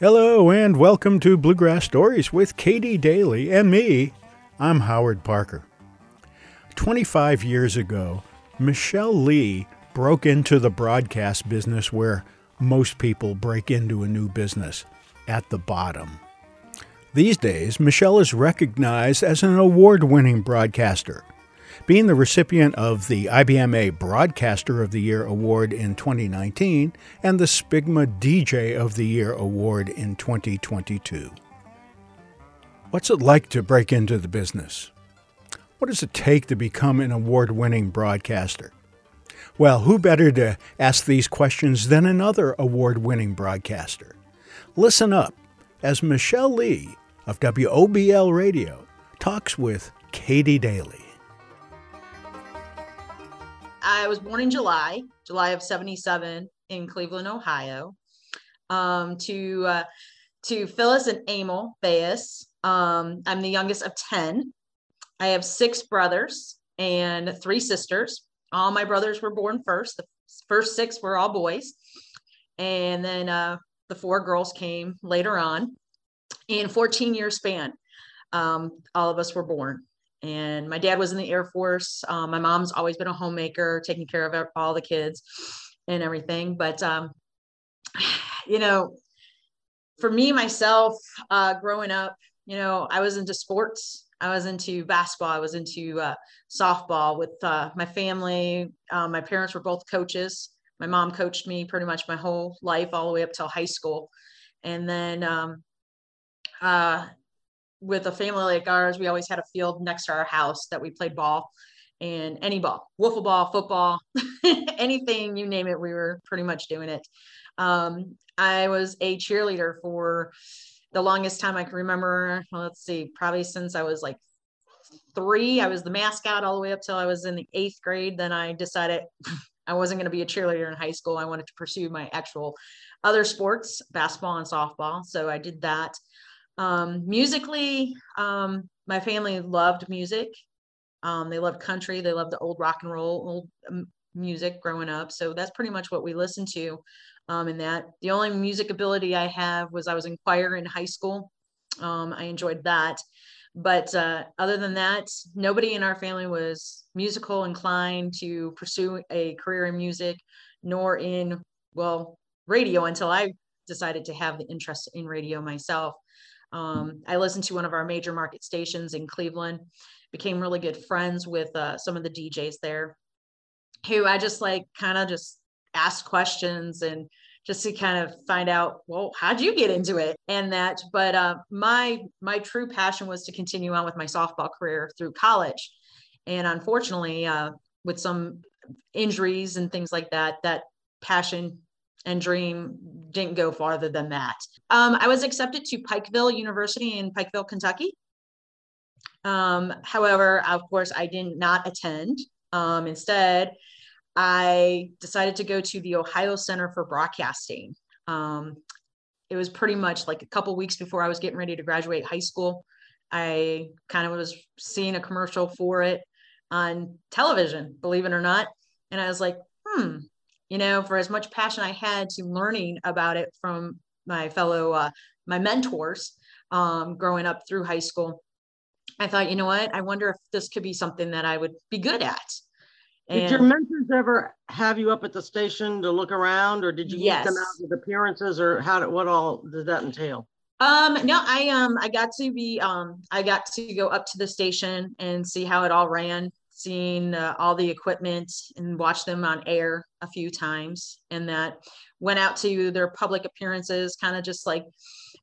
Hello, and welcome to Bluegrass Stories with Katie Daly and me. I'm Howard Parker. 25 years ago, Michelle Lee broke into the broadcast business where most people break into a new business at the bottom. These days, Michelle is recognized as an award winning broadcaster being the recipient of the IBMA Broadcaster of the Year Award in 2019 and the SPBGMA DJ of the Year Award in 2022. What's it like to break into the business? What does it take to become an award winning broadcaster? Well, who better to ask these questions than another award winning broadcaster? Listen up as Michelle Lee of WOBL Radio talks with Katie Daly. I was born in July, July of 77 in Cleveland, Ohio, um, to uh, to Phyllis and Emil Bayes. Um, I'm the youngest of 10. I have six brothers and three sisters. All my brothers were born first. The first six were all boys. And then uh, the four girls came later on in 14 year span. Um, all of us were born and my dad was in the air force um, my mom's always been a homemaker taking care of all the kids and everything but um, you know for me myself uh, growing up you know i was into sports i was into basketball i was into uh, softball with uh, my family um, my parents were both coaches. My mom coached me pretty much my whole life all the way up till high school. And then um, uh, with a family like ours, we always had a field next to our house that we played ball and any ball, wiffle ball, football, anything you name it, we were pretty much doing it. Um, I was a cheerleader for the longest time I can remember. Well, let's see, probably since I was like three. I was the mascot all the way up till I was in the eighth grade. Then I decided I wasn't going to be a cheerleader in high school. I wanted to pursue my actual other sports, basketball and softball. So I did that. Um, musically, um, my family loved music. Um, they loved country. They loved the old rock and roll, old um, music growing up. So that's pretty much what we listened to. Um, in that, the only music ability I have was I was in choir in high school. Um, I enjoyed that, but uh, other than that, nobody in our family was musical inclined to pursue a career in music, nor in well radio until I decided to have the interest in radio myself. Um, I listened to one of our major market stations in Cleveland, became really good friends with uh, some of the DJs there, who I just like kind of just asked questions and just to kind of find out, well, how'd you get into it and that. But uh, my my true passion was to continue on with my softball career through college, and unfortunately, uh, with some injuries and things like that, that passion and dream didn't go farther than that. Um, I was accepted to Pikeville University in Pikeville, Kentucky. Um, however, of course, I did not attend. Um, instead, I decided to go to the Ohio Center for Broadcasting. Um, it was pretty much like a couple weeks before I was getting ready to graduate high school. I kind of was seeing a commercial for it on television, believe it or not. And I was like, hmm, you know, for as much passion I had to learning about it from my fellow, uh, my mentors um, growing up through high school, I thought, you know what, I wonder if this could be something that I would be good at. And did your mentors ever have you up at the station to look around, or did you yes. them out with appearances, or how did what all did that entail? Um, no, I um I got to be um I got to go up to the station and see how it all ran seen uh, all the equipment and watched them on air a few times and that went out to their public appearances kind of just like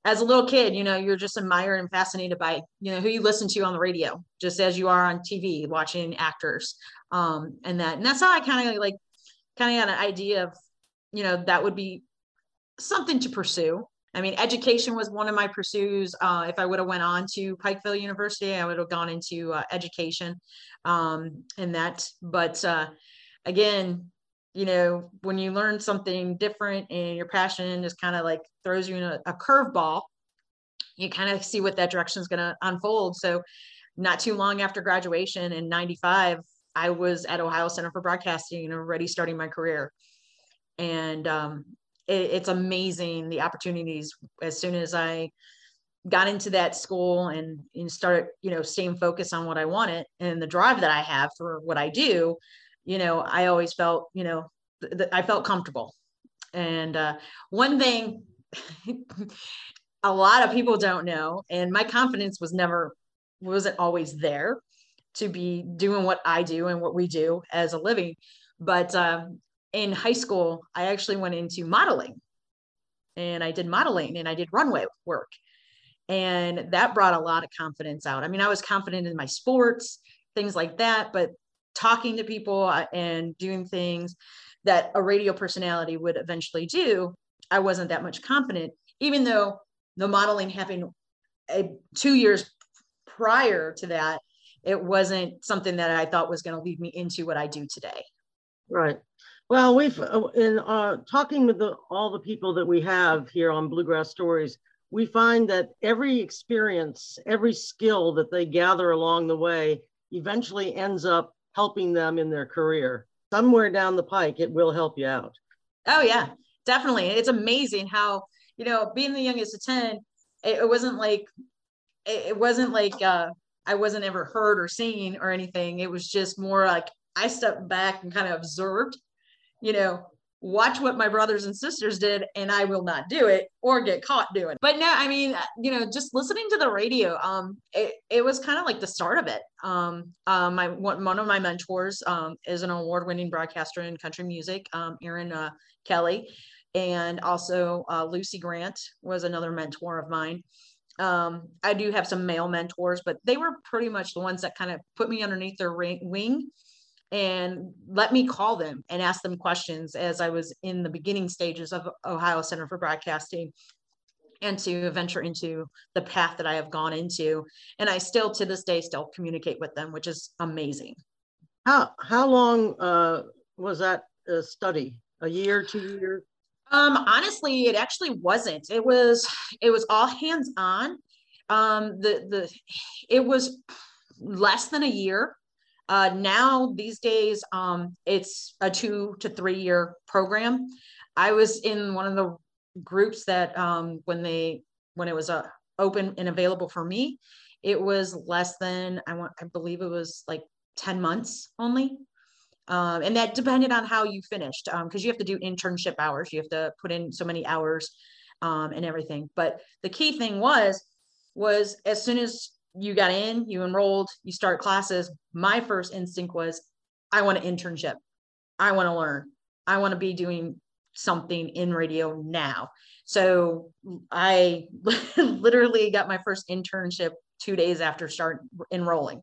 as a little kid you know you're just admired and fascinated by you know who you listen to on the radio just as you are on tv watching actors. Um and that and that's how i kind of like kind of got an idea of you know that would be something to pursue I mean, education was one of my pursuits. Uh, if I would have went on to Pikeville University, I would have gone into uh, education um, and that. But uh, again, you know, when you learn something different and your passion just kind of like throws you in a, a curveball, you kind of see what that direction is going to unfold. So, not too long after graduation in '95, I was at Ohio Center for Broadcasting, know, already starting my career. And um, it, it's amazing the opportunities as soon as I got into that school and, and started, you know, staying focused on what I wanted and the drive that I have for what I do, you know, I always felt, you know, th- I felt comfortable. And uh, one thing a lot of people don't know, and my confidence was never, wasn't always there to be doing what I do and what we do as a living. But um, in high school, I actually went into modeling and I did modeling and I did runway work. And that brought a lot of confidence out. I mean, I was confident in my sports, things like that, but talking to people uh, and doing things that a radio personality would eventually do, I wasn't that much confident, even though the modeling happened a, two years prior to that. It wasn't something that I thought was going to lead me into what I do today. Right. Well, we've uh, in uh, talking with the, all the people that we have here on Bluegrass Stories, we find that every experience, every skill that they gather along the way eventually ends up helping them in their career. Somewhere down the pike, it will help you out. Oh, yeah, definitely. It's amazing how, you know, being the youngest of 10, it, it wasn't like, it wasn't like uh, I wasn't ever heard or seen or anything. It was just more like I stepped back and kind of observed you know, watch what my brothers and sisters did and I will not do it or get caught doing. But no, I mean, you know, just listening to the radio, um, it, it was kind of like the start of it. Um, um, my one, one of my mentors um, is an award-winning broadcaster in country music, um, Aaron uh, Kelly, and also uh, Lucy Grant was another mentor of mine. Um, I do have some male mentors, but they were pretty much the ones that kind of put me underneath their wing and let me call them and ask them questions as I was in the beginning stages of Ohio Center for Broadcasting and to venture into the path that I have gone into. And I still to this day still communicate with them, which is amazing. How how long uh, was that uh, study? A year, two years? Um, honestly, it actually wasn't. It was it was all hands on. Um, the the it was less than a year uh, now these days, um, it's a two to three year program. I was in one of the groups that um, when they when it was uh, open and available for me, it was less than I want. I believe it was like ten months only. Um, and that depended on how you finished because um, you have to do internship hours you have to put in so many hours um, and everything but the key thing was was as soon as you got in, you enrolled, you start classes. My first instinct was, I want an internship. I want to learn. I want to be doing something in radio now. So I literally got my first internship two days after start enrolling.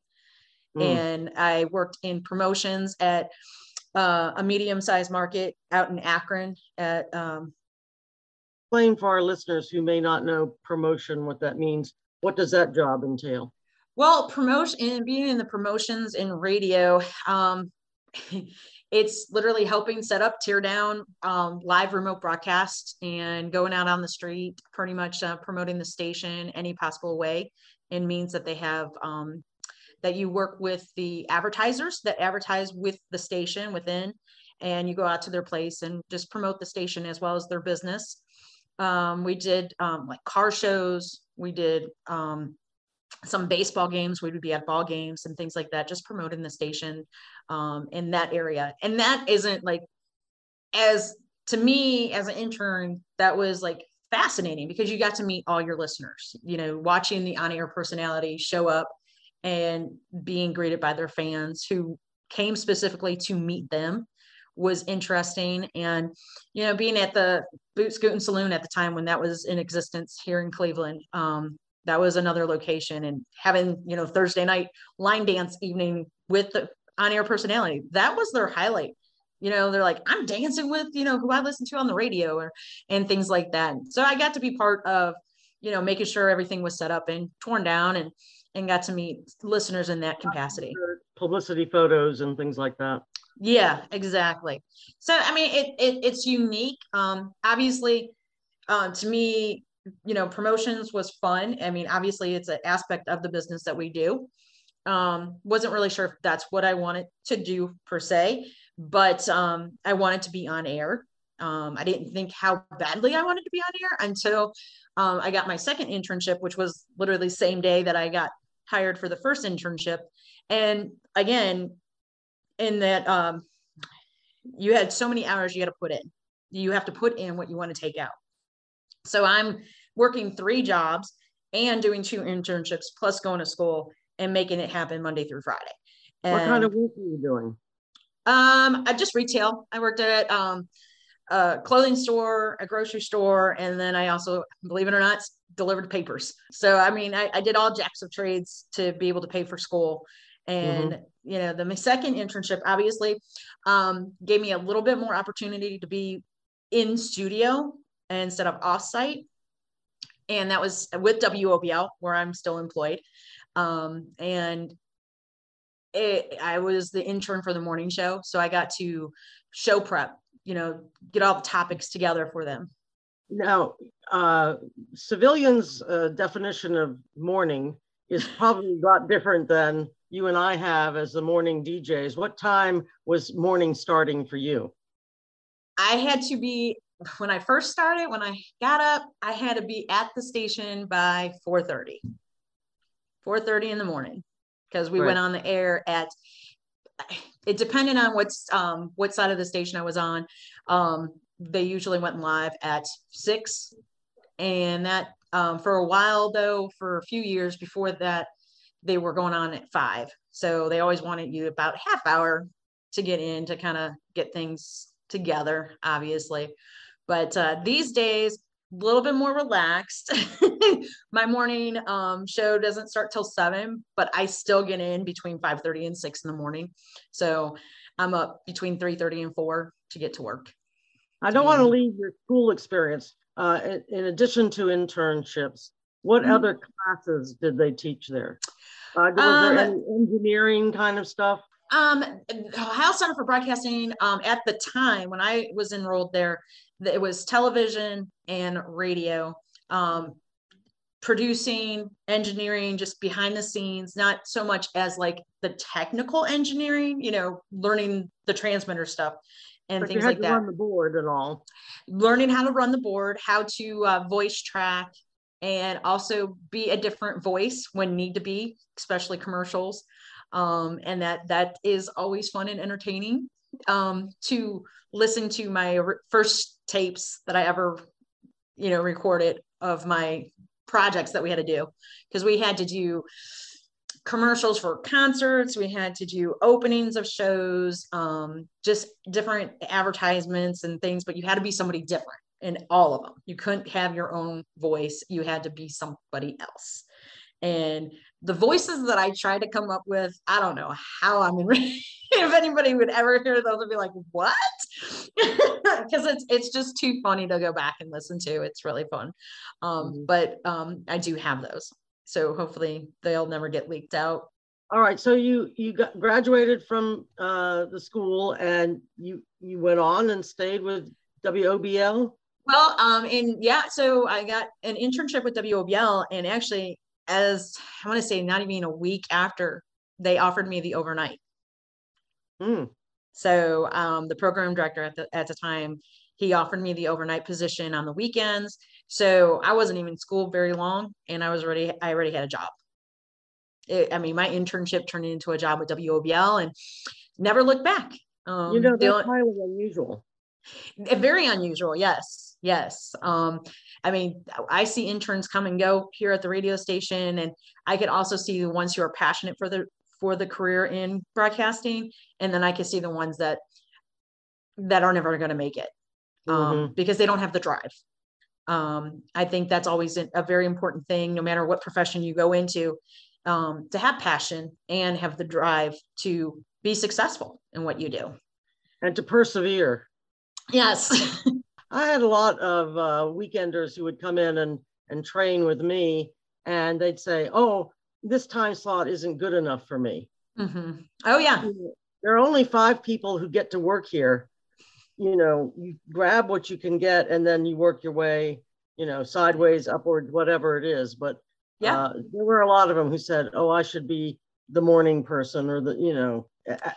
Mm. And I worked in promotions at uh, a medium-sized market out in Akron at um, explain for our listeners who may not know promotion what that means what does that job entail? Well, promotion and being in the promotions in radio, um, it's literally helping set up, tear down um, live remote broadcast and going out on the street, pretty much uh, promoting the station any possible way and means that they have um, that you work with the advertisers that advertise with the station within and you go out to their place and just promote the station as well as their business. Um, we did um, like car shows, we did um, some baseball games. We would be at ball games and things like that, just promoting the station um, in that area. And that isn't like, as to me as an intern, that was like fascinating because you got to meet all your listeners, you know, watching the on air personality show up and being greeted by their fans who came specifically to meet them was interesting. And you know being at the boot scootin saloon at the time when that was in existence here in cleveland um, that was another location. And having you know thursday night line dance evening with the on-air personality that was their highlight. You know they're like i'm dancing with you know who i listen to on the radio or and things like that. So i got to be part of you know making sure everything was set up and torn down and and got to meet listeners in that capacity. Publicity photos and things like that yeah, exactly. So I mean, it, it it's unique. Um, obviously, uh, to me, you know, promotions was fun. I mean, obviously, it's an aspect of the business that we do. Um, wasn't really sure if that's what I wanted to do per se, but um, I wanted to be on air. Um, I didn't think how badly I wanted to be on air until um, I got my second internship, which was literally same day that I got hired for the first internship. And again, in that um, you had so many hours you got to put in. You have to put in what you want to take out. So I'm working three jobs and doing two internships plus going to school and making it happen Monday through Friday. And, what kind of work are you doing? Um, I just retail. I worked at um, a clothing store, a grocery store, and then I also, believe it or not, delivered papers. So I mean, I, I did all jacks of trades to be able to pay for school. And mm-hmm. you know, the my second internship obviously um, gave me a little bit more opportunity to be in studio instead of offsite. And that was with WOBL, where I'm still employed. Um, and it, I was the intern for the morning show. So I got to show prep, you know, get all the topics together for them. Now, uh, civilians' uh, definition of morning is probably a lot different than you and I have as the morning DJs. What time was morning starting for you? I had to be when I first started, when I got up, I had to be at the station by 4:30. 4:30 in the morning because we right. went on the air at it depended on what's um, what side of the station I was on. Um, they usually went live at six, and that um, for a while though, for a few years before that, they were going on at five. So they always wanted you about half hour to get in to kind of get things together, obviously. But uh, these days, a little bit more relaxed. my morning um, show doesn't start till seven, but I still get in between 5:30 and 6 in the morning. So I'm up between 3:30 and 4 to get to work. I don't want to leave your school experience. Uh, in, in, addition to internships, what mm-hmm. other classes did they teach there? Uh, was um, there any engineering kind of stuff? Um, Ohio Center for Broadcasting, um, at the time when I was enrolled there, it was television and radio um, producing engineering just behind the scenes not so much as like the technical engineering you know learning the transmitter stuff and but things like that. run the board and all. Learning how to run the board how to uh, voice track and also be a different voice when need to be especially commercials. Um, and that that is always fun and entertaining um, to listen to my first tapes that I ever, you know, recorded of my projects that we had to do. Because we had to do commercials for concerts we had to do openings of shows um, just different advertisements and things but you had to be somebody different in all of them you couldn't have your own voice you had to be somebody else and the voices that I try to come up with, I don't know how I'm in. if anybody would ever hear those, would be like, "What?" Because it's it's just too funny to go back and listen to. It's really fun, um, mm-hmm. but um, I do have those, so hopefully they'll never get leaked out. All right, so you you got graduated from uh, the school and you you went on and stayed with WOBL. Well, um, and yeah, so I got an internship with WOBL, and actually as I want to say, not even a week after they offered me the overnight. Mm. So um, the program director at the at the time, he offered me the overnight position on the weekends. So I wasn't even in school very long, and I was already I already had a job. It, I mean, my internship turned into a job with WOBL, and never looked back. Um, you know, that's highly unusual. Very unusual, yes, yes. Um, I mean, I see interns come and go here at the radio station, and I could also see the ones who are passionate for the for the career in broadcasting, and then I can see the ones that that are never going to make it um, mm-hmm. because they don't have the drive. Um, I think that's always a very important thing, no matter what profession you go into, um, to have passion and have the drive to be successful in what you do and to persevere. Yes. I had a lot of uh, weekenders who would come in and, and train with me, and they'd say, Oh, this time slot isn't good enough for me. Mm-hmm. Oh, yeah. There are only five people who get to work here. You know, you grab what you can get and then you work your way, you know, sideways, upward, whatever it is. But yeah, uh, there were a lot of them who said, Oh, I should be the morning person or the, you know,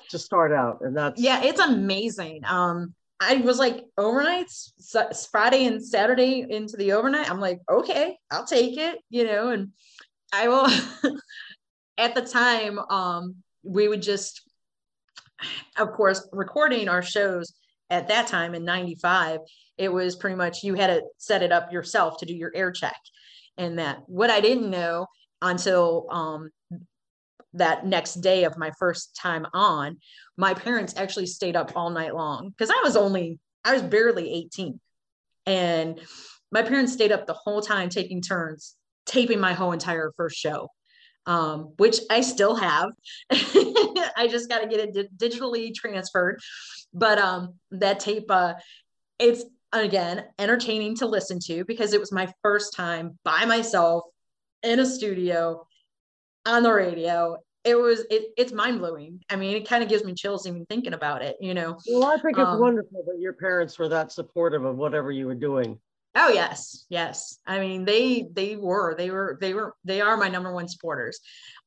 to start out. And that's, yeah, it's amazing. Um, I was like overnights, Friday and Saturday into the overnight. I'm like, okay, I'll take it, you know, and I will. at the time, um, we would just, of course, recording our shows at that time in 95, it was pretty much you had to set it up yourself to do your air check. And that what I didn't know until um, that next day of my first time on, my parents actually stayed up all night long because I was only, I was barely 18. And my parents stayed up the whole time taking turns taping my whole entire first show. Um, which I still have. I just got to get it di- digitally transferred. But um, that tape, uh, it's again entertaining to listen to because it was my first time by myself in a studio on the radio it was it, it's mind blowing. I mean, it kind of gives me chills even thinking about it. You know. Well, I think it's um, wonderful that your parents were that supportive of whatever you were doing. Oh yes, yes. I mean, they they were they were they were they are my number one supporters.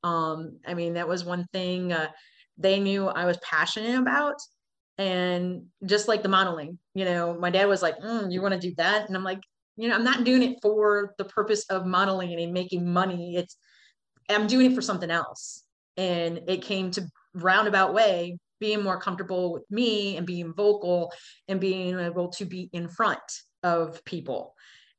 Um, I mean, that was one thing uh, they knew I was passionate about, and just like the modeling, you know, my dad was like, mm, "You want to do that?" And I'm like, you know, I'm not doing it for the purpose of modeling and making money. It's I'm doing it for something else and it came to roundabout way being more comfortable with me and being vocal and being able to be in front of people.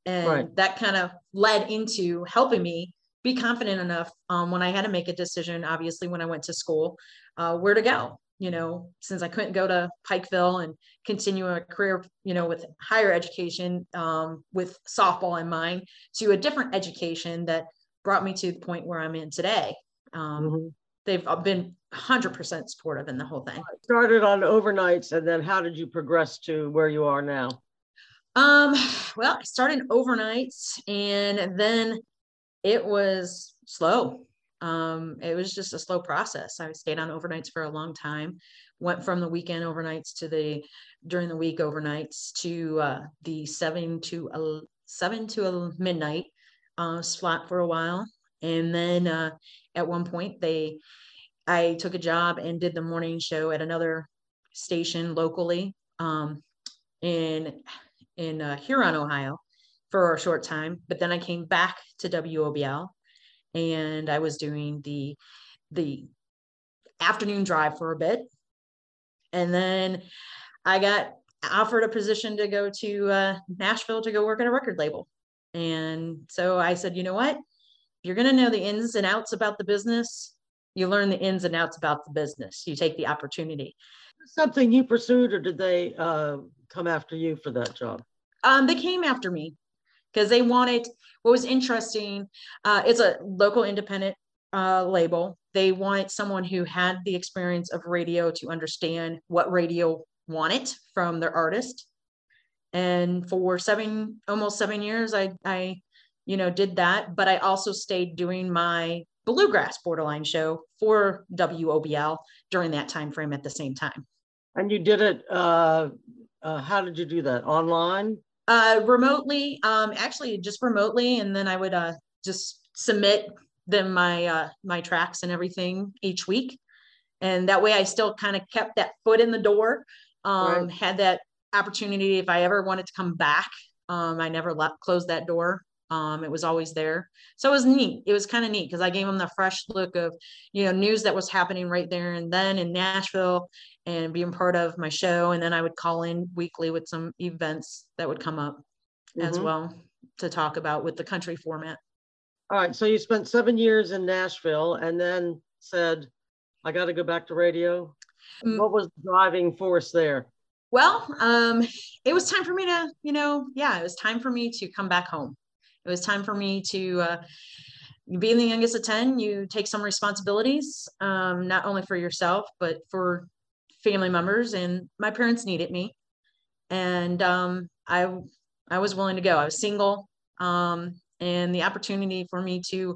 And right. that kind of led into helping me be confident enough um, when i had to make a decision obviously when i went to school uh, where to go you know since i couldn't go to pikeville and continue a career you know with higher education um, with softball in mind to a different education that brought me to the point where i'm in today. Um, mm-hmm they've been 100% supportive in the whole thing. Started on overnights, and then how did you progress to where you are now? Um, well, I started overnights, and then it was slow. Um, it was just a slow process. I stayed on overnights for a long time. Went from the weekend overnights to the during the week overnights to uh, the seven to uh, seven to midnight uh, slot for a while, and then uh, at one point they I took a job and did the morning show at another station locally um, in in uh, Huron, Ohio, for a short time. But then I came back to WOBL, and I was doing the the afternoon drive for a bit, and then I got offered a position to go to uh, Nashville to go work at a record label. And so I said, you know what? You're going to know the ins and outs about the business. You learn the ins and outs about the business. You take the opportunity. Something you pursued or did they uh, come after you for that job? Um, they came after me because they wanted what was interesting uh, it's a local independent uh, label. They wanted someone who had the experience of radio to understand what radio wanted from their artist. And for seven almost seven years i i you know did that but i also stayed doing my bluegrass borderline show for WOBL during that time frame at the same time. And you did it. Uh, uh, how did you do that? Online? Uh, remotely. Um, actually, just remotely, and then I would uh, just submit them my uh, my tracks and everything each week, and that way I still kind of kept that foot in the door. Um, right. Had that opportunity if I ever wanted to come back. Um, I never left closed that door. Um, it was always there. So it was neat. It was kind of neat because I gave them the fresh look of, you know, news that was happening right there and then in Nashville and being part of my show. And then I would call in weekly with some events that would come up mm-hmm. as well to talk about with the country format. All right. So you spent seven years in Nashville and then said, I got to go back to radio. Mm. What was the driving force there? Well, um, it was time for me to, you know, yeah, it was time for me to come back home it was time for me to uh, being the youngest of 10 you take some responsibilities um, not only for yourself but for family members and my parents needed me. And um, i i was willing to go. I was single um, and the opportunity for me to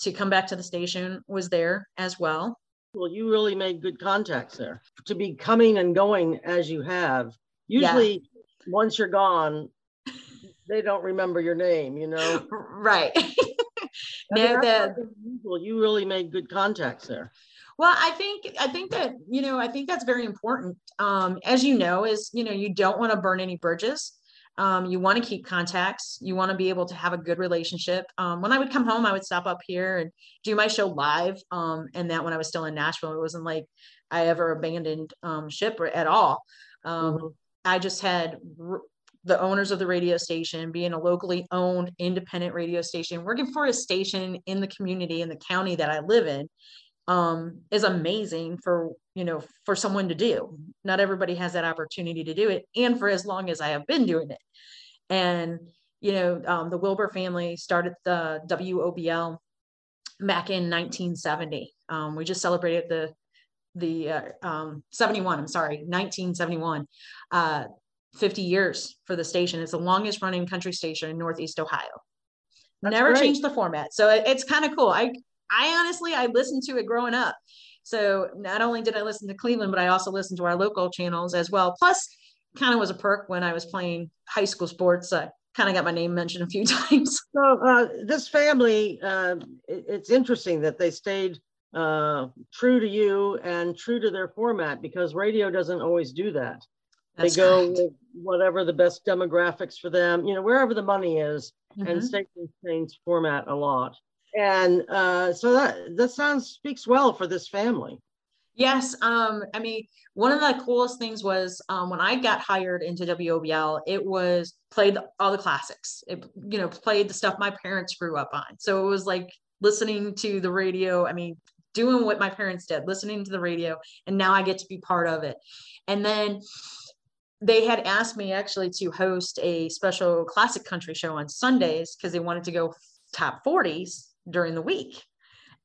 to come back to the station was there as well. Well you really made good contacts there. To be coming and going as you have usually yeah. once you're gone they don't remember your name, you know? Right. no, the, you really made good contacts there. Well, I think I think that you know I think that's very important. Um, as you know, is you know you don't want to burn any bridges. Um, you want to keep contacts. You want to be able to have a good relationship. Um, when I would come home, I would stop up here and do my show live. Um, and that when I was still in Nashville, it wasn't like I ever abandoned um, ship at all. Um, mm-hmm. I just had r- the owners of the radio station being a locally owned independent radio station, working for a station in the community in the county that I live in um, is amazing for you know for someone to do. Not everybody has that opportunity to do it and for as long as i have been doing it. And you know um, the wilbur family started the wobl back in 1970 um, we just celebrated the the uh, um, 71 i'm sorry 1971 uh, 50 years for the station it's the longest running country station in northeast ohio That's never great. changed the format so it, it's kind of cool i I honestly, I listened to it growing up. So not only did I listen to Cleveland, but I also listened to our local channels as well. Plus, kind of was a perk when I was playing high school sports. I kind of got my name mentioned a few times. So uh, this family, uh, it, it's interesting that they stayed uh, true to you and true to their format because radio doesn't always do that. That's they go with whatever the best demographics for them, you know, wherever the money is, mm-hmm. and stations change format a lot and uh, so that that sounds speaks well for this family. Yes, um, I mean, one of the coolest things was um, when I got hired into WOBL, it was played all the classics. It you know played the stuff my parents grew up on. So it was like listening to the radio. I mean, doing what my parents did, listening to the radio, and now I get to be part of it. And then they had asked me actually to host a special classic country show on Sundays because they wanted to go top 40s during the week.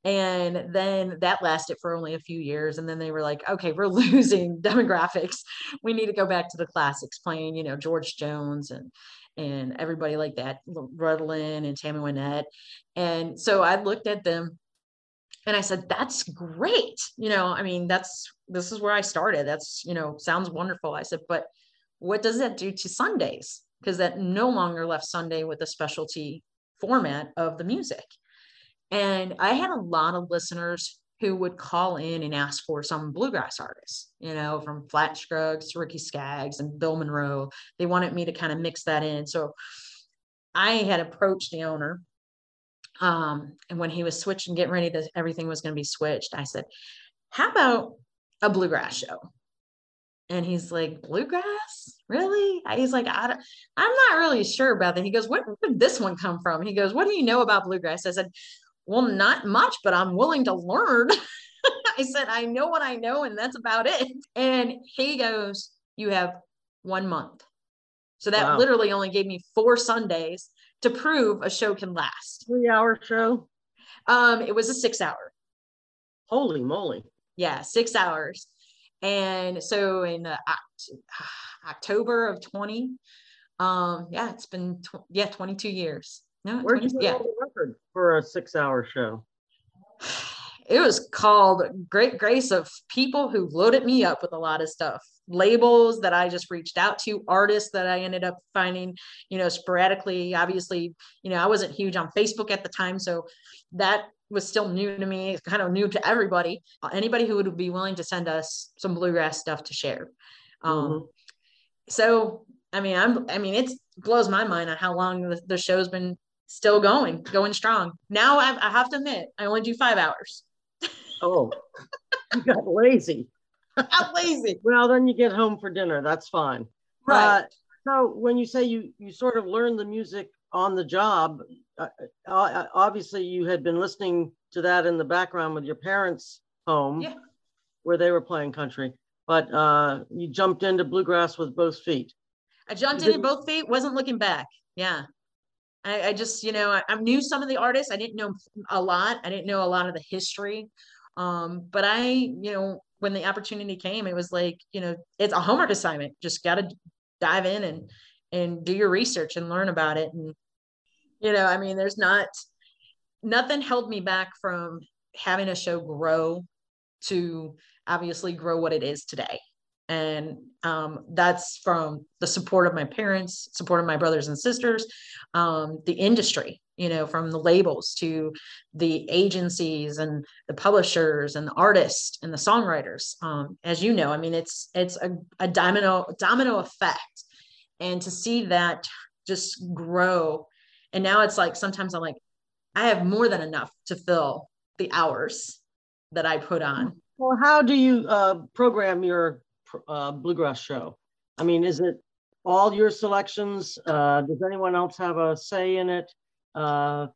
And then that lasted for only a few years. And then they were like, okay, we're losing demographics. We need to go back to the classics, playing, you know, George Jones and and everybody like that, Rutland and Tammy Wynette. And so I looked at them and I said, that's great. You know, I mean, that's this is where I started. That's, you know, sounds wonderful. I said, but what does that do to Sundays? Because that no longer left Sunday with a specialty format of the music. And I had a lot of listeners who would call in and ask for some bluegrass artists, you know, from Flatt Scruggs to Ricky Skaggs and Bill Monroe. They wanted me to kind of mix that in. So I had approached the owner. Um, and when he was switching, getting ready to everything was going to be switched, I said, How about a bluegrass show? And he's like, Bluegrass? Really? He's like, I am not really sure about that. He goes, Where did this one come from? He goes, What do you know about bluegrass? I said, well, not much, but I'm willing to learn. I said, I know what I know, and that's about it. And he goes, You have one month. So that wow. literally only gave me four Sundays to prove a show can last. Three hour show? Um, it was a six hour. Holy moly. Yeah, six hours. And so in uh, October of 20, um, yeah, it's been, tw- yeah, 22 years. No, Where'd 20, you yeah. the record for a six-hour show? It was called Great Grace of people who loaded me up with a lot of stuff. Labels that I just reached out to, artists that I ended up finding, you know, sporadically. Obviously, you know, I wasn't huge on Facebook at the time, so that was still new to me. It's kind of new to everybody. Uh, anybody who would be willing to send us some bluegrass stuff to share. Um, mm-hmm. So, I mean, I'm, I mean, it blows my mind on how long the, the show's been still going, going strong. Now I've, I have to admit, I only do five hours. Oh, you got lazy. I'm lazy. well, then you get home for dinner. That's fine. Right. Uh, so when you say you you sort of learn the music on the job, uh, obviously you had been listening to that in the background with your parents' home, yeah. where they were playing country. But uh, you jumped into bluegrass with both feet. I jumped in both feet. Wasn't looking back. Yeah. I, I just, you know, I, I, knew some of the artists. I didn't know a lot. I didn't know a lot of the history. Um, but I, you know, when the opportunity came, it was like, you know, it's a homework assignment. Just got to dive in and and do your research and learn about it. And you know, I mean, there's not nothing held me back from having a show grow to obviously grow what it is today and um, that's from the support of my parents support of my brothers and sisters um, the industry you know, from the labels to the agencies and the publishers and the artists and the songwriters. Um, as you know, I mean, it's it's a, a domino domino effect, and to see that just grow, and now it's like sometimes I'm like, I have more than enough to fill the hours that I put on. Well, how do you uh, program your uh, bluegrass show? I mean, is it all your selections? Uh, does anyone else have a say in it? Uh,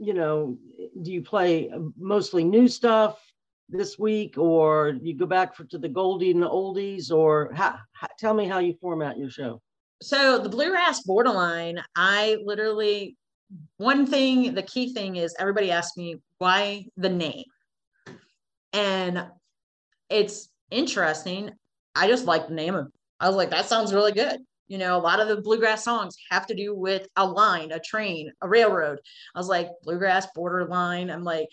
you know, do you play mostly new stuff this week, or you go back for, to the Goldie and the oldies, or tell me how you format your show? So the bluegrass borderline, I literally one thing, the key thing is everybody asks me why the name, and it's interesting. I just like the name of. I was like, that sounds really good. You know, a lot of the bluegrass songs have to do with a line, a train, a railroad. I was like, bluegrass borderline. I'm like,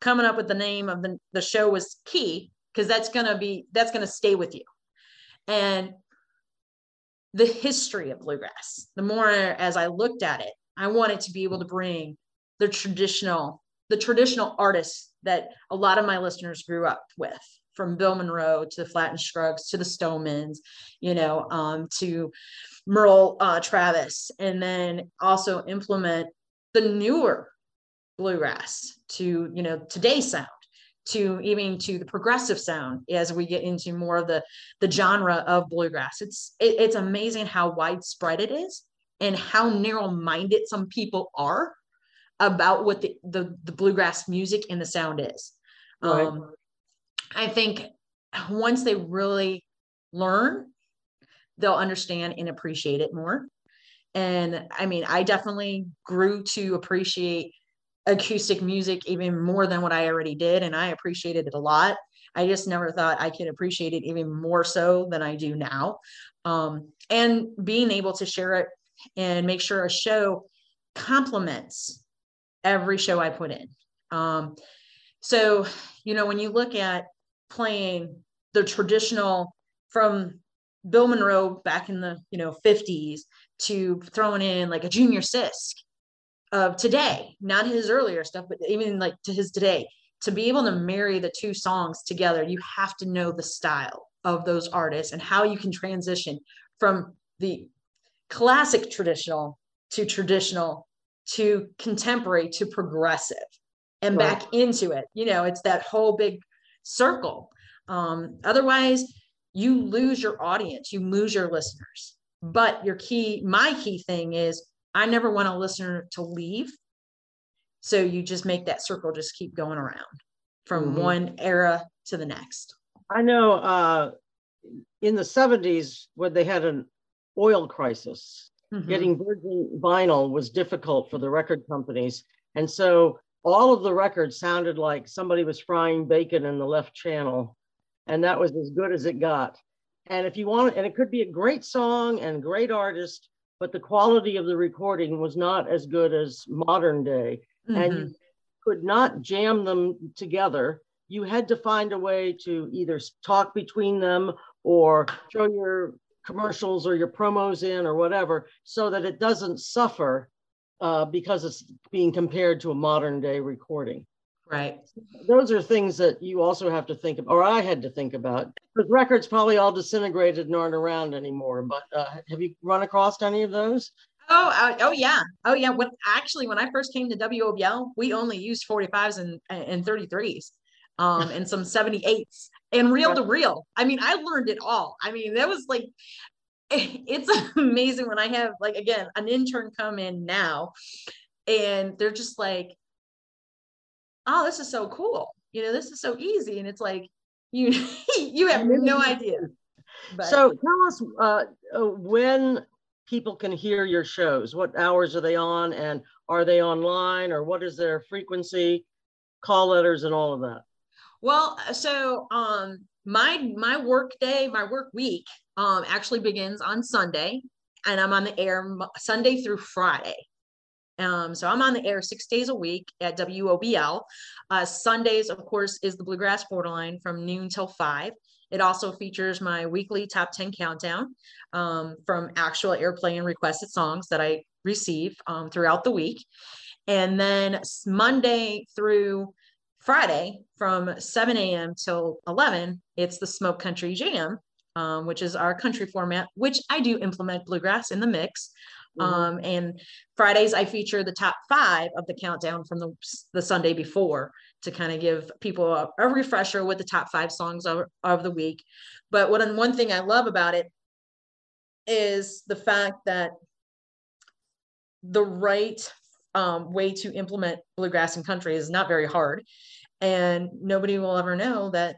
coming up with the name of the, the show was key because that's gonna be that's gonna stay with you. And the history of bluegrass, the more as I looked at it, I wanted to be able to bring the traditional, the traditional artists that a lot of my listeners grew up with from Bill Monroe to the Flatt and Scruggs to the Stonemans, you know, um, to Merle uh, Travis, and then also implement the newer bluegrass to, you know, today's sound to even to the progressive sound as we get into more of the the genre of bluegrass it's it, it's amazing how widespread it is and how narrow minded some people are about what the, the, the bluegrass music and the sound is right. um, I think once they really learn, they'll understand and appreciate it more. And I mean, I definitely grew to appreciate acoustic music even more than what I already did. And I appreciated it a lot. I just never thought I could appreciate it even more so than I do now. Um, and being able to share it and make sure a show complements every show I put in. Um, so, you know, when you look at playing the traditional from Bill Monroe back in the you know 50s to throwing in like a junior Sisk of today, not his earlier stuff, but even like to his today. To be able to marry the two songs together, you have to know the style of those artists and how you can transition from the classic traditional to traditional to contemporary to progressive and right. back into it. You know, it's that whole big circle. Um, otherwise, you lose your audience, you lose your listeners. But your key, my key thing is I never want a listener to leave. So you just make that circle just keep going around from mm-hmm. one era to the next. I know uh, in the 70s when they had an oil crisis, mm-hmm. getting virgin vinyl was difficult for the record companies. And so all of the records sounded like somebody was frying bacon in the left channel, and that was as good as it got. And if you want, and it could be a great song and great artist, but the quality of the recording was not as good as modern day, mm-hmm. and you could not jam them together. You had to find a way to either talk between them or throw your commercials or your promos in or whatever so that it doesn't suffer uh, because it's being compared to a modern day recording. Right. Those are things that you also have to think about, or I had to think about. The records probably all disintegrated and aren't around anymore. But uh, have you run across any of those? Oh, uh, oh yeah, oh yeah. When actually, when I first came to WOBL, we only used 45s and and 33s, um, and some 78s and reel to reel. I mean, I learned it all. I mean, that was like it's amazing when I have like again an intern come in now and they're just like, oh, this is so cool. You know, this is so easy. And it's like you you have no idea. But. So tell us uh, uh, when people can hear your shows. What hours are they on, and are they online, or what is their frequency, call letters, and all of that? Well, so um, my my work day, my work week um, actually begins on Sunday, and I'm on the air Sunday through Friday. Um, so I'm on the air six days a week at WOBL. Uh, Sundays, of course, is the Bluegrass Borderline from noon till five. It also features my weekly top 10 countdown um, from actual airplay and requested songs that I receive um, throughout the week. And then Monday through Friday from 7 a.m. till 11, it's the Smoke Country Jam, um, which is our country format, which I do implement bluegrass in the mix. Mm-hmm. Um, and Fridays, I feature the top five of the countdown from the, the Sunday before to kind of give people a, a, refresher with the top five songs of, of the week. But what one thing I love about it is the fact that the right um, way to implement bluegrass and country is not very hard, and nobody will ever know that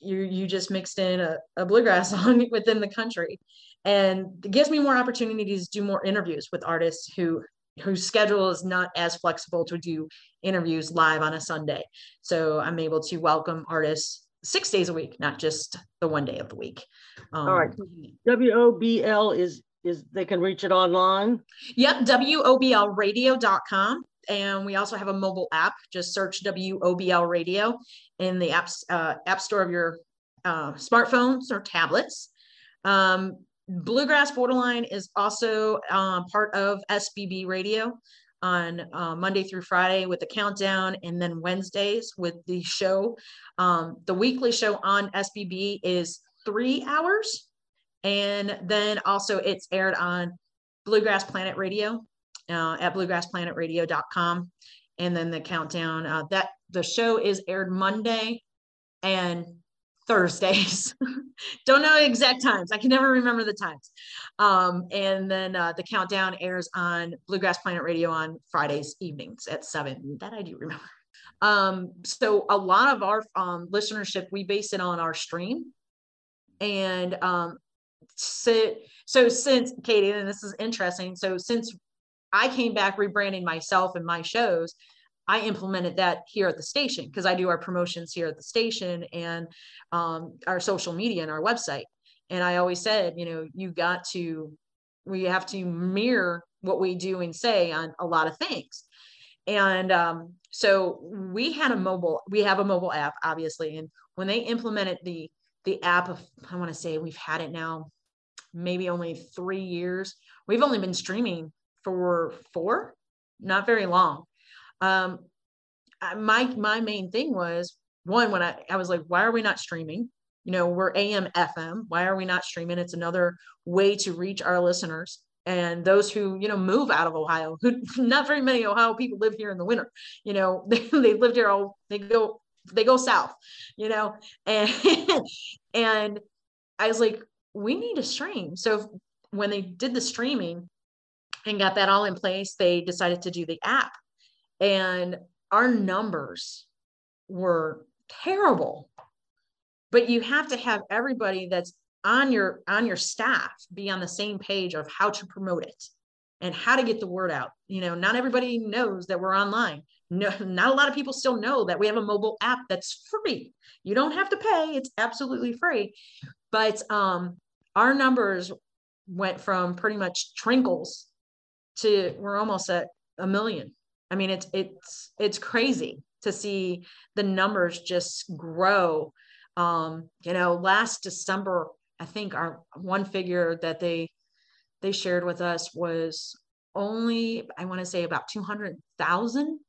you you just mixed in a, a bluegrass song within the country, and it gives me more opportunities to do more interviews with artists who whose schedule is not as flexible to do interviews live on a Sunday. So I'm able to welcome artists six days a week, not just the one day of the week. Um, All right. WOBL is is they can reach it online. Yep, WOBLradio.com. And we also have a mobile app. Just search WOBL Radio in the apps, uh, app store of your uh, smartphones or tablets. Um, Bluegrass Borderline is also uh, part of SBB Radio on uh, Monday through Friday with the countdown, and then Wednesdays with the show. Um, the weekly show on SBB is three hours, and then also it's aired on Bluegrass Planet Radio uh, at bluegrassplanetradio.com, and then the countdown. Uh, that the show is aired Monday and Thursdays. Don't know exact times. I can never remember the times. Um, and then uh, the countdown airs on Bluegrass Planet Radio on Fridays evenings at seven. That I do remember. Um, so a lot of our um, listenership, we base it on our stream. And um, so, so since Katie, and this is interesting. So since I came back rebranding myself and my shows, I implemented that here at the station because I do our promotions here at the station and um, our social media and our website. And I always said, you know, you got to, we have to mirror what we do and say on a lot of things. And um, so we had a mobile, we have a mobile app, obviously. And when they implemented the the app of, I want to say we've had it now, maybe only three years. We've only been streaming for four, not very long um, my my main thing was one when I, I was like, why are we not streaming? You know, we're AM FM. Why are we not streaming? It's another way to reach our listeners and those who you know move out of Ohio. Who not very many Ohio people live here in the winter. You know, they, they lived here all they go they go south. You know, and and I was like, we need to stream. So when they did the streaming and got that all in place, they decided to do the app and our numbers were terrible. But you have to have everybody that's on your on your staff be on the same page of how to promote it and how to get the word out. You know not everybody knows that we're online. No not a lot of people still know that we have a mobile app that's free. You don't have to pay. It's absolutely free. But um our numbers went from pretty much trinkles to we're almost at a million I mean, it's it's it's crazy to see the numbers just grow. Um, you know, last December, I think our one figure that they they shared with us was only I want to say about two hundred thousand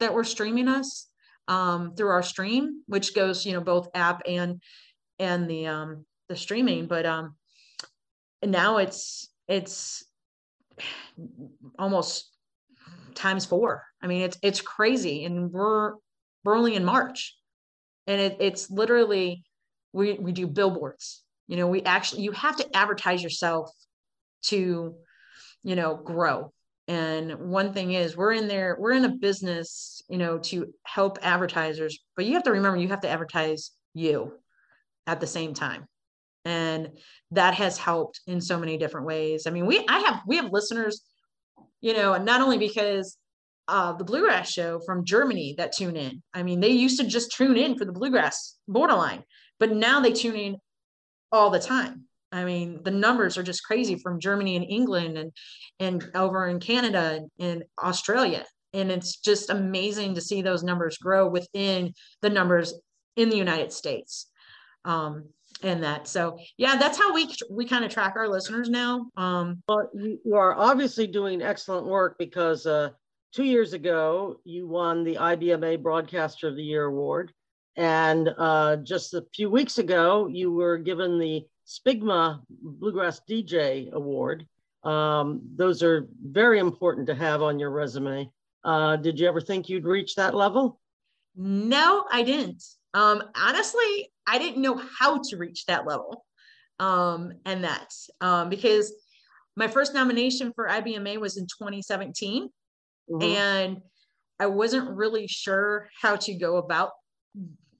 that were streaming us um, through our stream, which goes you know both app and and the um, the streaming. But um, now it's it's almost times four. I mean, it's it's crazy, and we're we're only in March, and it, it's literally we we do billboards. You know, we actually you have to advertise yourself to, you know, grow. And one thing is, we're in there, we're in a business, you know, to help advertisers, but you have to remember you have to advertise you at the same time and that has helped in so many different ways i mean we i have we have listeners you know, and not only because uh, the bluegrass show from Germany that tune in. I mean, they used to just tune in for the bluegrass borderline, but now they tune in all the time. I mean, the numbers are just crazy from Germany and England and and over in Canada and Australia. And it's just amazing to see those numbers grow within the numbers in the United States. Um, and that. So yeah that's how we we kind of track our listeners now um well you, you are obviously doing excellent work because uh two years ago you won the ibma broadcaster of the year award. And uh just a few weeks ago you were given the spigma bluegrass dj award. Um those are very important to have on your resume. Uh did you ever think you'd reach that level? No i didn't um honestly I didn't know how to reach that level. Um, and that um, because my first nomination for IBMA was in 2017. Mm-hmm. And I wasn't really sure how to go about,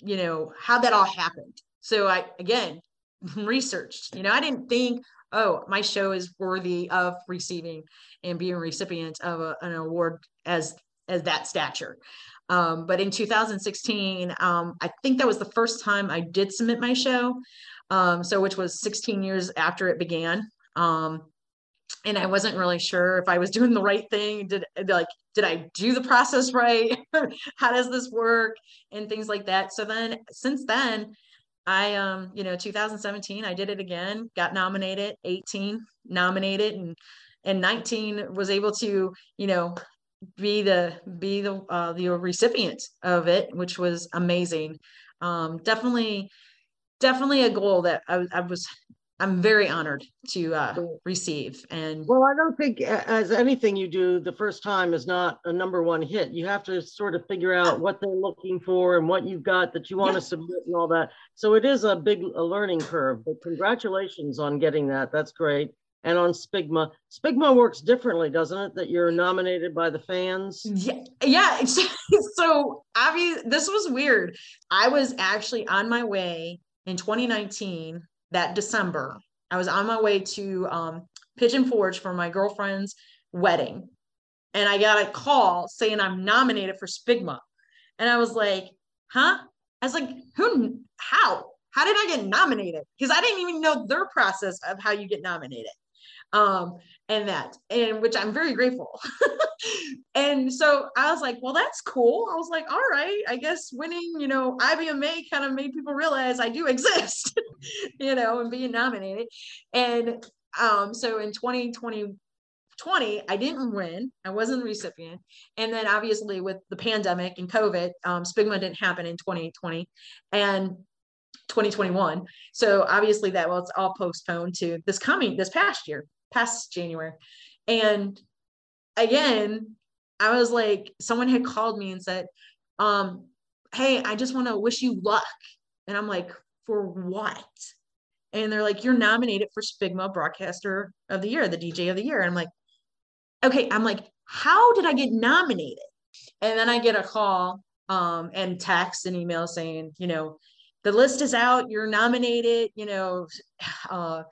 you know, how that all happened. So I, again, researched, you know, I didn't think, oh, my show is worthy of receiving and being a recipient of a, an award as, as that stature. Um, but in 2016, um, I think that was the first time I did submit my show. Um, so which was 16 years after it began. Um, and I wasn't really sure if I was doing the right thing. Did like did I do the process right? How does this work? And things like that. So then since then, I um, you know, 2017, I did it again, got nominated, 18 nominated and and 19 was able to, you know, be the be the uh, the recipient of it, which was amazing. Um, definitely, definitely a goal that I, I was. I'm very honored to uh, receive. And well, I don't think as anything you do, the first time is not a number one hit. You have to sort of figure out what they're looking for and what you've got that you want yeah. to submit and all that. So it is a big a learning curve. But congratulations on getting that. That's great and on Spigma. Spigma works differently, doesn't it? That you're nominated by the fans. Yeah, yeah. so obviously, this was weird. I was actually on my way in 2019 that December. I was on my way to um, Pigeon Forge for my girlfriend's wedding, and I got a call saying I'm nominated for Spigma, and I was like, "Huh?" I was like, "Who? How?" How did I get nominated? Because I didn't even know their process of how you get nominated um, and that, and which I'm very grateful. and so I was like, well, that's cool. I was like, all right, I guess winning, you know, IBMA kind of made people realize I do exist, you know, and being nominated. And um, so in 2020, 20, I didn't win. I wasn't a recipient. And then obviously with the pandemic and COVID, um, Spigma didn't happen in 2020 and 2021. So obviously that was all postponed to this coming, this past year past January. And again, I was like, someone had called me and said, um, Hey, I just want to wish you luck. And I'm like, For what? And they're like, You're nominated for Spigma Broadcaster of the Year, the DJ of the Year. And I'm like, Okay. I'm like, How did I get nominated? And then I get a call um, and text and email saying, You know, the list is out, you're nominated, you know, uh,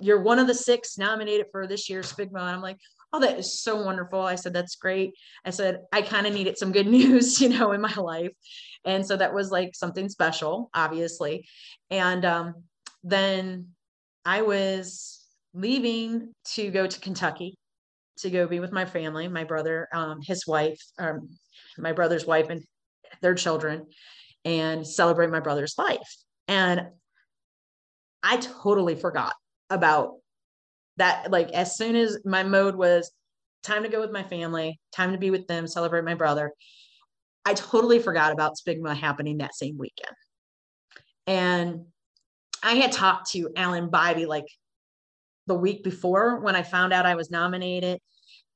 you're one of the six nominated for this year's Spigma. And I'm like, oh, that is so wonderful. I said, that's great. I said, I kind of needed some good news, you know, in my life. And so that was like something special, obviously. And um, then I was leaving to go to Kentucky to go be with my family, my brother, um, his wife, um, my brother's wife, and their children, and celebrate my brother's life. And I totally forgot about that. Like as soon as my mode was time to go with my family time to be with them celebrate my brother i totally forgot about spigma happening that same weekend. And i had talked to alan bibey like the week before when i found out i was nominated.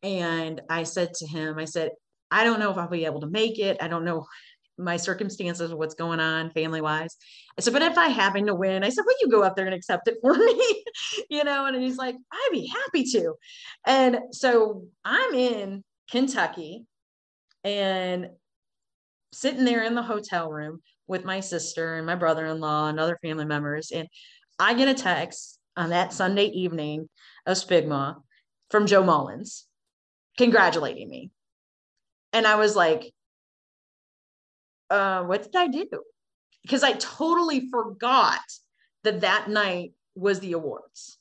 And i said to him i said i don't know if i'll be able to make it. I don't know my circumstances, what's going on family wise. I said, but if I happen to win, I said, will you go up there and accept it for me? you know, and he's like, I'd be happy to. And so I'm in Kentucky and sitting there in the hotel room with my sister and my brother-in-law and other family members. And I get a text on that Sunday evening of Spigma from Joe Mullins congratulating me. And I was like, uh, what did I do? Because I totally forgot that that night was the awards.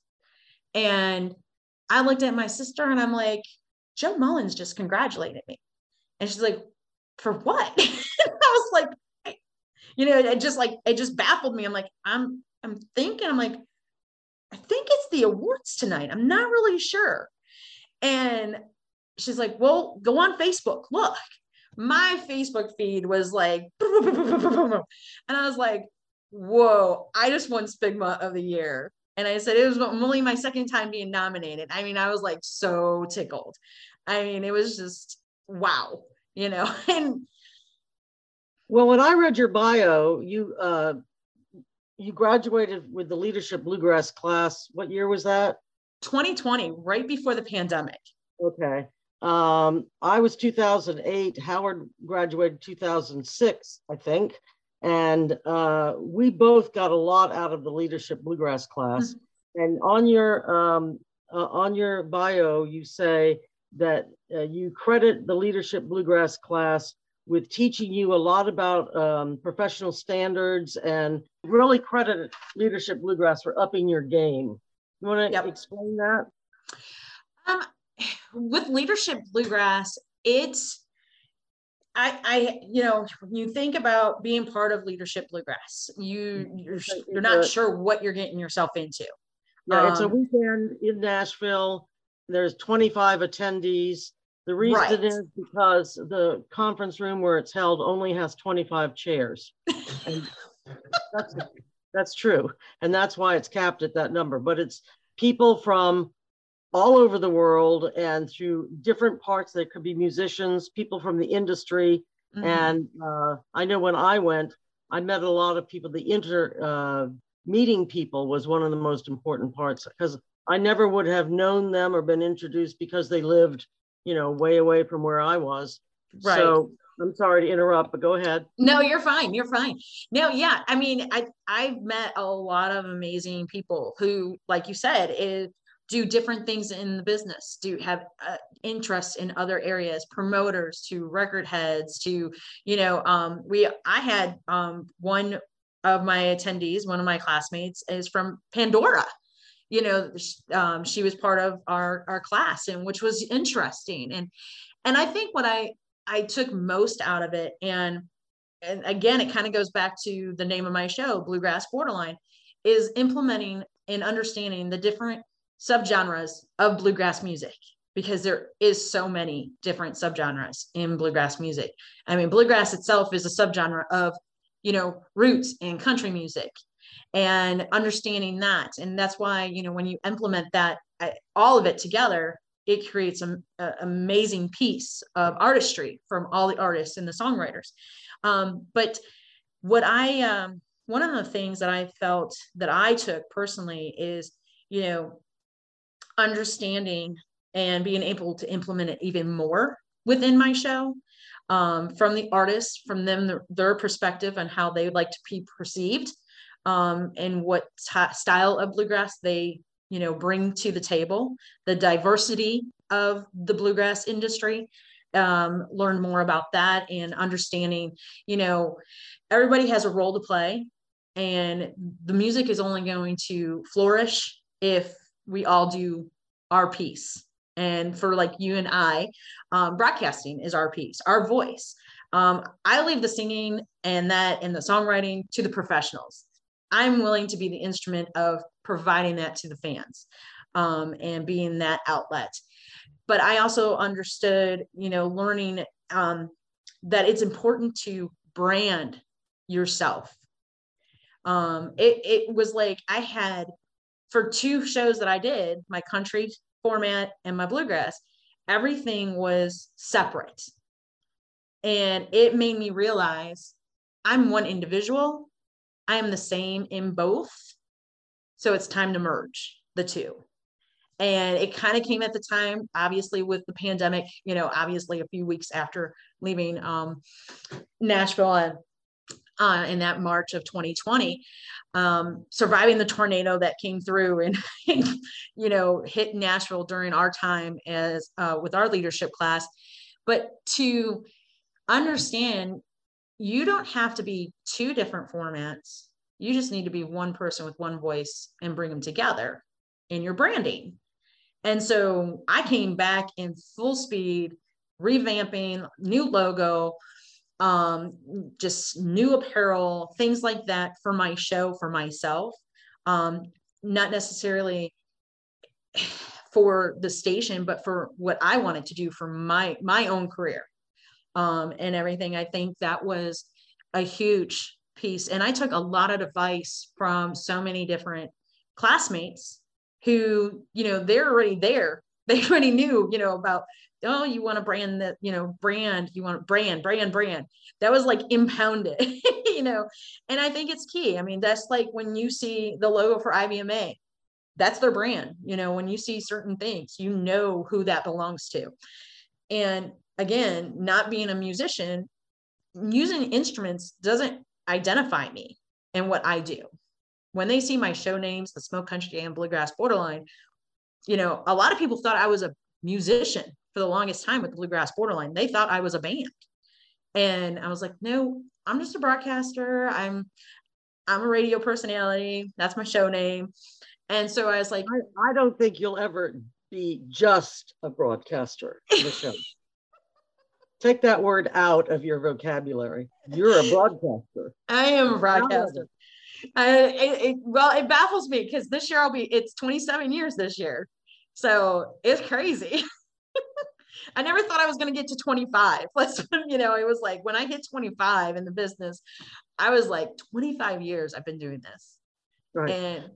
And I looked at my sister and I'm like, Joe Mullins just congratulated me. And she's like, for what? I was like, you know, it just like, it just baffled me. I'm like, I'm, I'm thinking, I'm like, I think it's the awards tonight. I'm not really sure. And she's like, well, go on Facebook, look. My Facebook feed was like, and I was like, whoa, I just won Spigma of the year. And I said, it was only my second time being nominated. I mean, I was like so tickled. I mean, it was just wow, you know. And well, when I read your bio, you uh you graduated with the leadership bluegrass class. What year was that? 2020, right before the pandemic. Okay. Um, I was 2008. Howard graduated 2006, I think. And uh, we both got a lot out of the leadership bluegrass class. Mm-hmm. And on your um, uh, on your bio, you say that uh, you credit the leadership bluegrass class with teaching you a lot about um, professional standards and really credit leadership bluegrass for upping your game. You want to yep. explain that? Um, with leadership bluegrass, it's I, I, you know, when you think about being part of leadership bluegrass, you you're, you're not sure what you're getting yourself into. Yeah, um, it's a um, weekend in Nashville. There's 25 attendees. The reason right. is because the conference room where it's held only has 25 chairs. That's that's true, and that's why it's capped at that number. But it's people from all over the world and through different parts. There could be musicians, people from the industry. Mm-hmm. And uh, I know when I went, I met a lot of people. The inter uh, meeting people was one of the most important parts because I never would have known them or been introduced because they lived, you know, way away from where I was. Right. So I'm sorry to interrupt, but go ahead. No, you're fine. You're fine. No, yeah. I mean, I I've met a lot of amazing people who, like you said, is do different things in the business do have uh, interest in other areas promoters to record heads to you know um, we i had um, one of my attendees one of my classmates is from pandora. You know um, she was part of our our class and which was interesting. And and i think what i i took most out of it and and again it kind of goes back to the name of my show bluegrass borderline is implementing and understanding the different subgenres of bluegrass music because there is so many different subgenres in bluegrass music. I mean, bluegrass itself is a subgenre of, you know, roots and country music and understanding that. And that's why, you know, when you implement that, uh, all of it together, it creates an amazing piece of artistry from all the artists and the songwriters. Um, but what I, um, one of the things that I felt that I took personally is, you know, understanding and being able to implement it even more within my show um, from the artists, from them, their, their, perspective and how they would like to be perceived um, and what t- style of bluegrass they, you know, bring to the table, the diversity of the bluegrass industry. Um, learn more about that and understanding, you know, everybody has a role to play and the music is only going to flourish if we all do our piece. And for like you and i um, broadcasting is our piece our voice. Um, i leave the singing and that and the songwriting to the professionals. I'm willing to be the instrument of providing that to the fans um, and being that outlet. But i also understood you know learning um, that it's important to brand yourself. Um, it, it was like i had for two shows that I did, my country format and my bluegrass, everything was separate. And it made me realize I'm one individual. I am the same in both. So it's time to merge the two. And it kind of came at the time, obviously, with the pandemic, you know, obviously a few weeks after leaving um, Nashville and uh, in that March of 2020, um, surviving the tornado that came through and, you know hit Nashville during our time as uh, with our leadership class. But to understand, you don't have to be two different formats. You just need to be one person with one voice and bring them together in your branding. And so I came back in full speed, revamping, new logo, um, just new apparel, things like that for my show for myself. um, not necessarily for the station, but for what I wanted to do for my my own career um, and everything. I think that was a huge piece, and I took a lot of advice from so many different classmates who, you know, they're already there. They already knew, you know, about oh, you want to brand that, you know, brand, you want brand, brand, brand. That was like impounded, you know, and I think it's key. I mean, that's like when you see the logo for IBMA, that's their brand. You know, when you see certain things, you know who that belongs to. And again, not being a musician, using instruments doesn't identify me and what I do. When they see my show names, the Smoke Country and Bluegrass Borderline, you know, a lot of people thought I was a musician for the longest time with the Bluegrass Borderline. They thought I was a band. And I was like, no, I'm just a broadcaster. I'm I'm a radio personality. That's my show name. And so I was like, I, I don't think you'll ever be just a broadcaster, Michelle. Take that word out of your vocabulary. You're a broadcaster. I am a broadcaster. I, it, it, well, it baffles me because this year I'll be, it's 27 years this year. So it's crazy. I never thought I was going to get to 25. Let's, you know, it was like when I hit 25 in the business, I was like 25 years I've been doing this. Right. And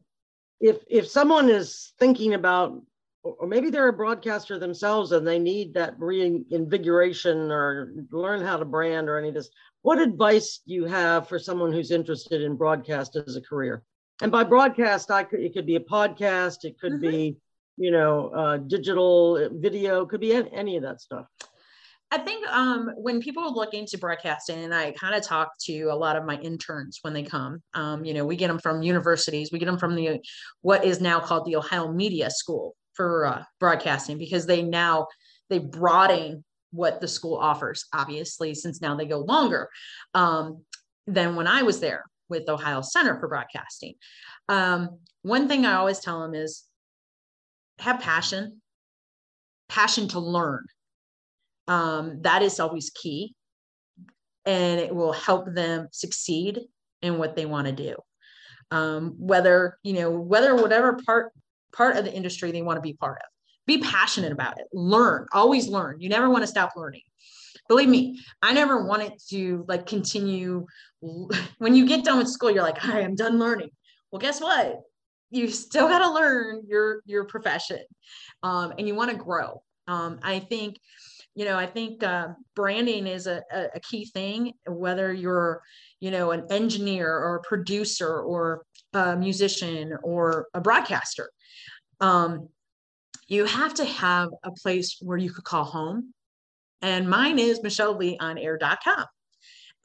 if if someone is thinking about or maybe they're a broadcaster themselves and they need that reinvigoration or learn how to brand or any of this what advice do you have for someone who's interested in broadcast as a career and by broadcast i could it could be a podcast it could mm-hmm. be you know uh, digital video could be any, any of that stuff I think um, when people look into broadcasting, and I kind of talk to a lot of my interns when they come, um, you know, we get them from universities, we get them from the what is now called the Ohio Media School for uh, broadcasting because they now they broaden what the school offers, obviously, since now they go longer um, than when I was there with Ohio Center for Broadcasting. Um, one thing I always tell them is have passion, passion to learn. Um, that is always key. And it will help them succeed in what they want to do. Um, whether you know whether whatever part part of the industry they want to be part of. Be passionate about it. Learn always learn. You never want to stop learning. Believe me i never wanted to like continue. When you get done with school you're like i am done learning. Well guess what you still got to learn your your profession um, and you want to grow um, i think you know, I think uh, branding is a, a key thing, whether you're, you know, an engineer or a producer or a musician or a broadcaster. Um, you have to have a place where you could call home. And mine is Michelle Lee on air.com.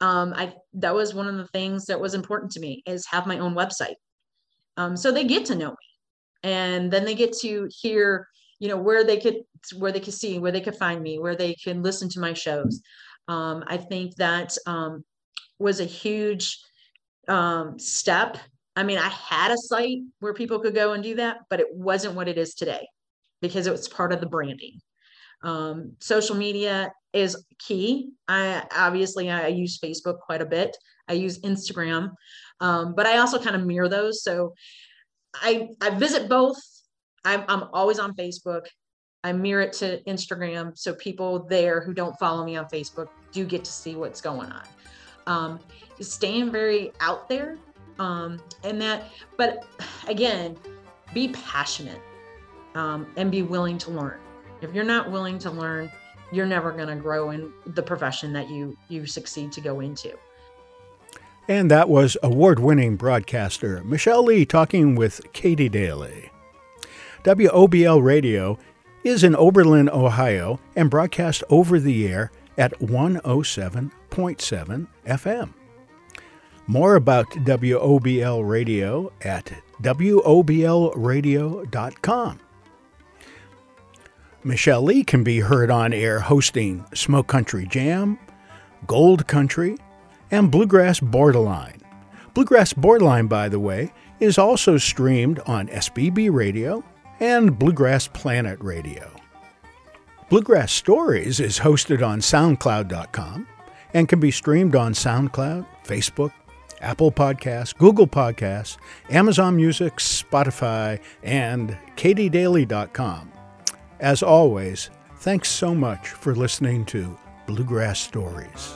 Um, I that was one of the things that was important to me is have my own website. Um, so they get to know me. And then they get to hear you know where they could where they could see where they could find me where they can listen to my shows. Um, i think that um, was a huge um, step. I mean i had a site where people could go and do that but it wasn't what it is today because it was part of the branding. Um, social media is key. I obviously i use facebook quite a bit i use instagram um, but i also kind of mirror those so i i visit both I'm, I'm always on Facebook. I mirror it to Instagram. So people there who don't follow me on Facebook do get to see what's going on. Um, staying very out there. Um, and that, but again, be passionate um, and be willing to learn. If you're not willing to learn, you're never going to grow in the profession that you you succeed to go into. And that was award-winning broadcaster Michelle Lee talking with Katie Daly. WOBL Radio is in Oberlin, Ohio, and broadcast over the air at 107.7 FM. More about WOBL Radio at WOBLradio.com. Michelle Lee can be heard on air hosting Smoke Country Jam, Gold Country, and Bluegrass Borderline. Bluegrass Borderline, by the way, is also streamed on SBB Radio and Bluegrass Planet Radio. Bluegrass Stories is hosted on SoundCloud.com and can be streamed on SoundCloud, Facebook, Apple Podcasts, Google Podcasts, Amazon Music, Spotify, and katiedaly.com. As always, thanks so much for listening to Bluegrass Stories.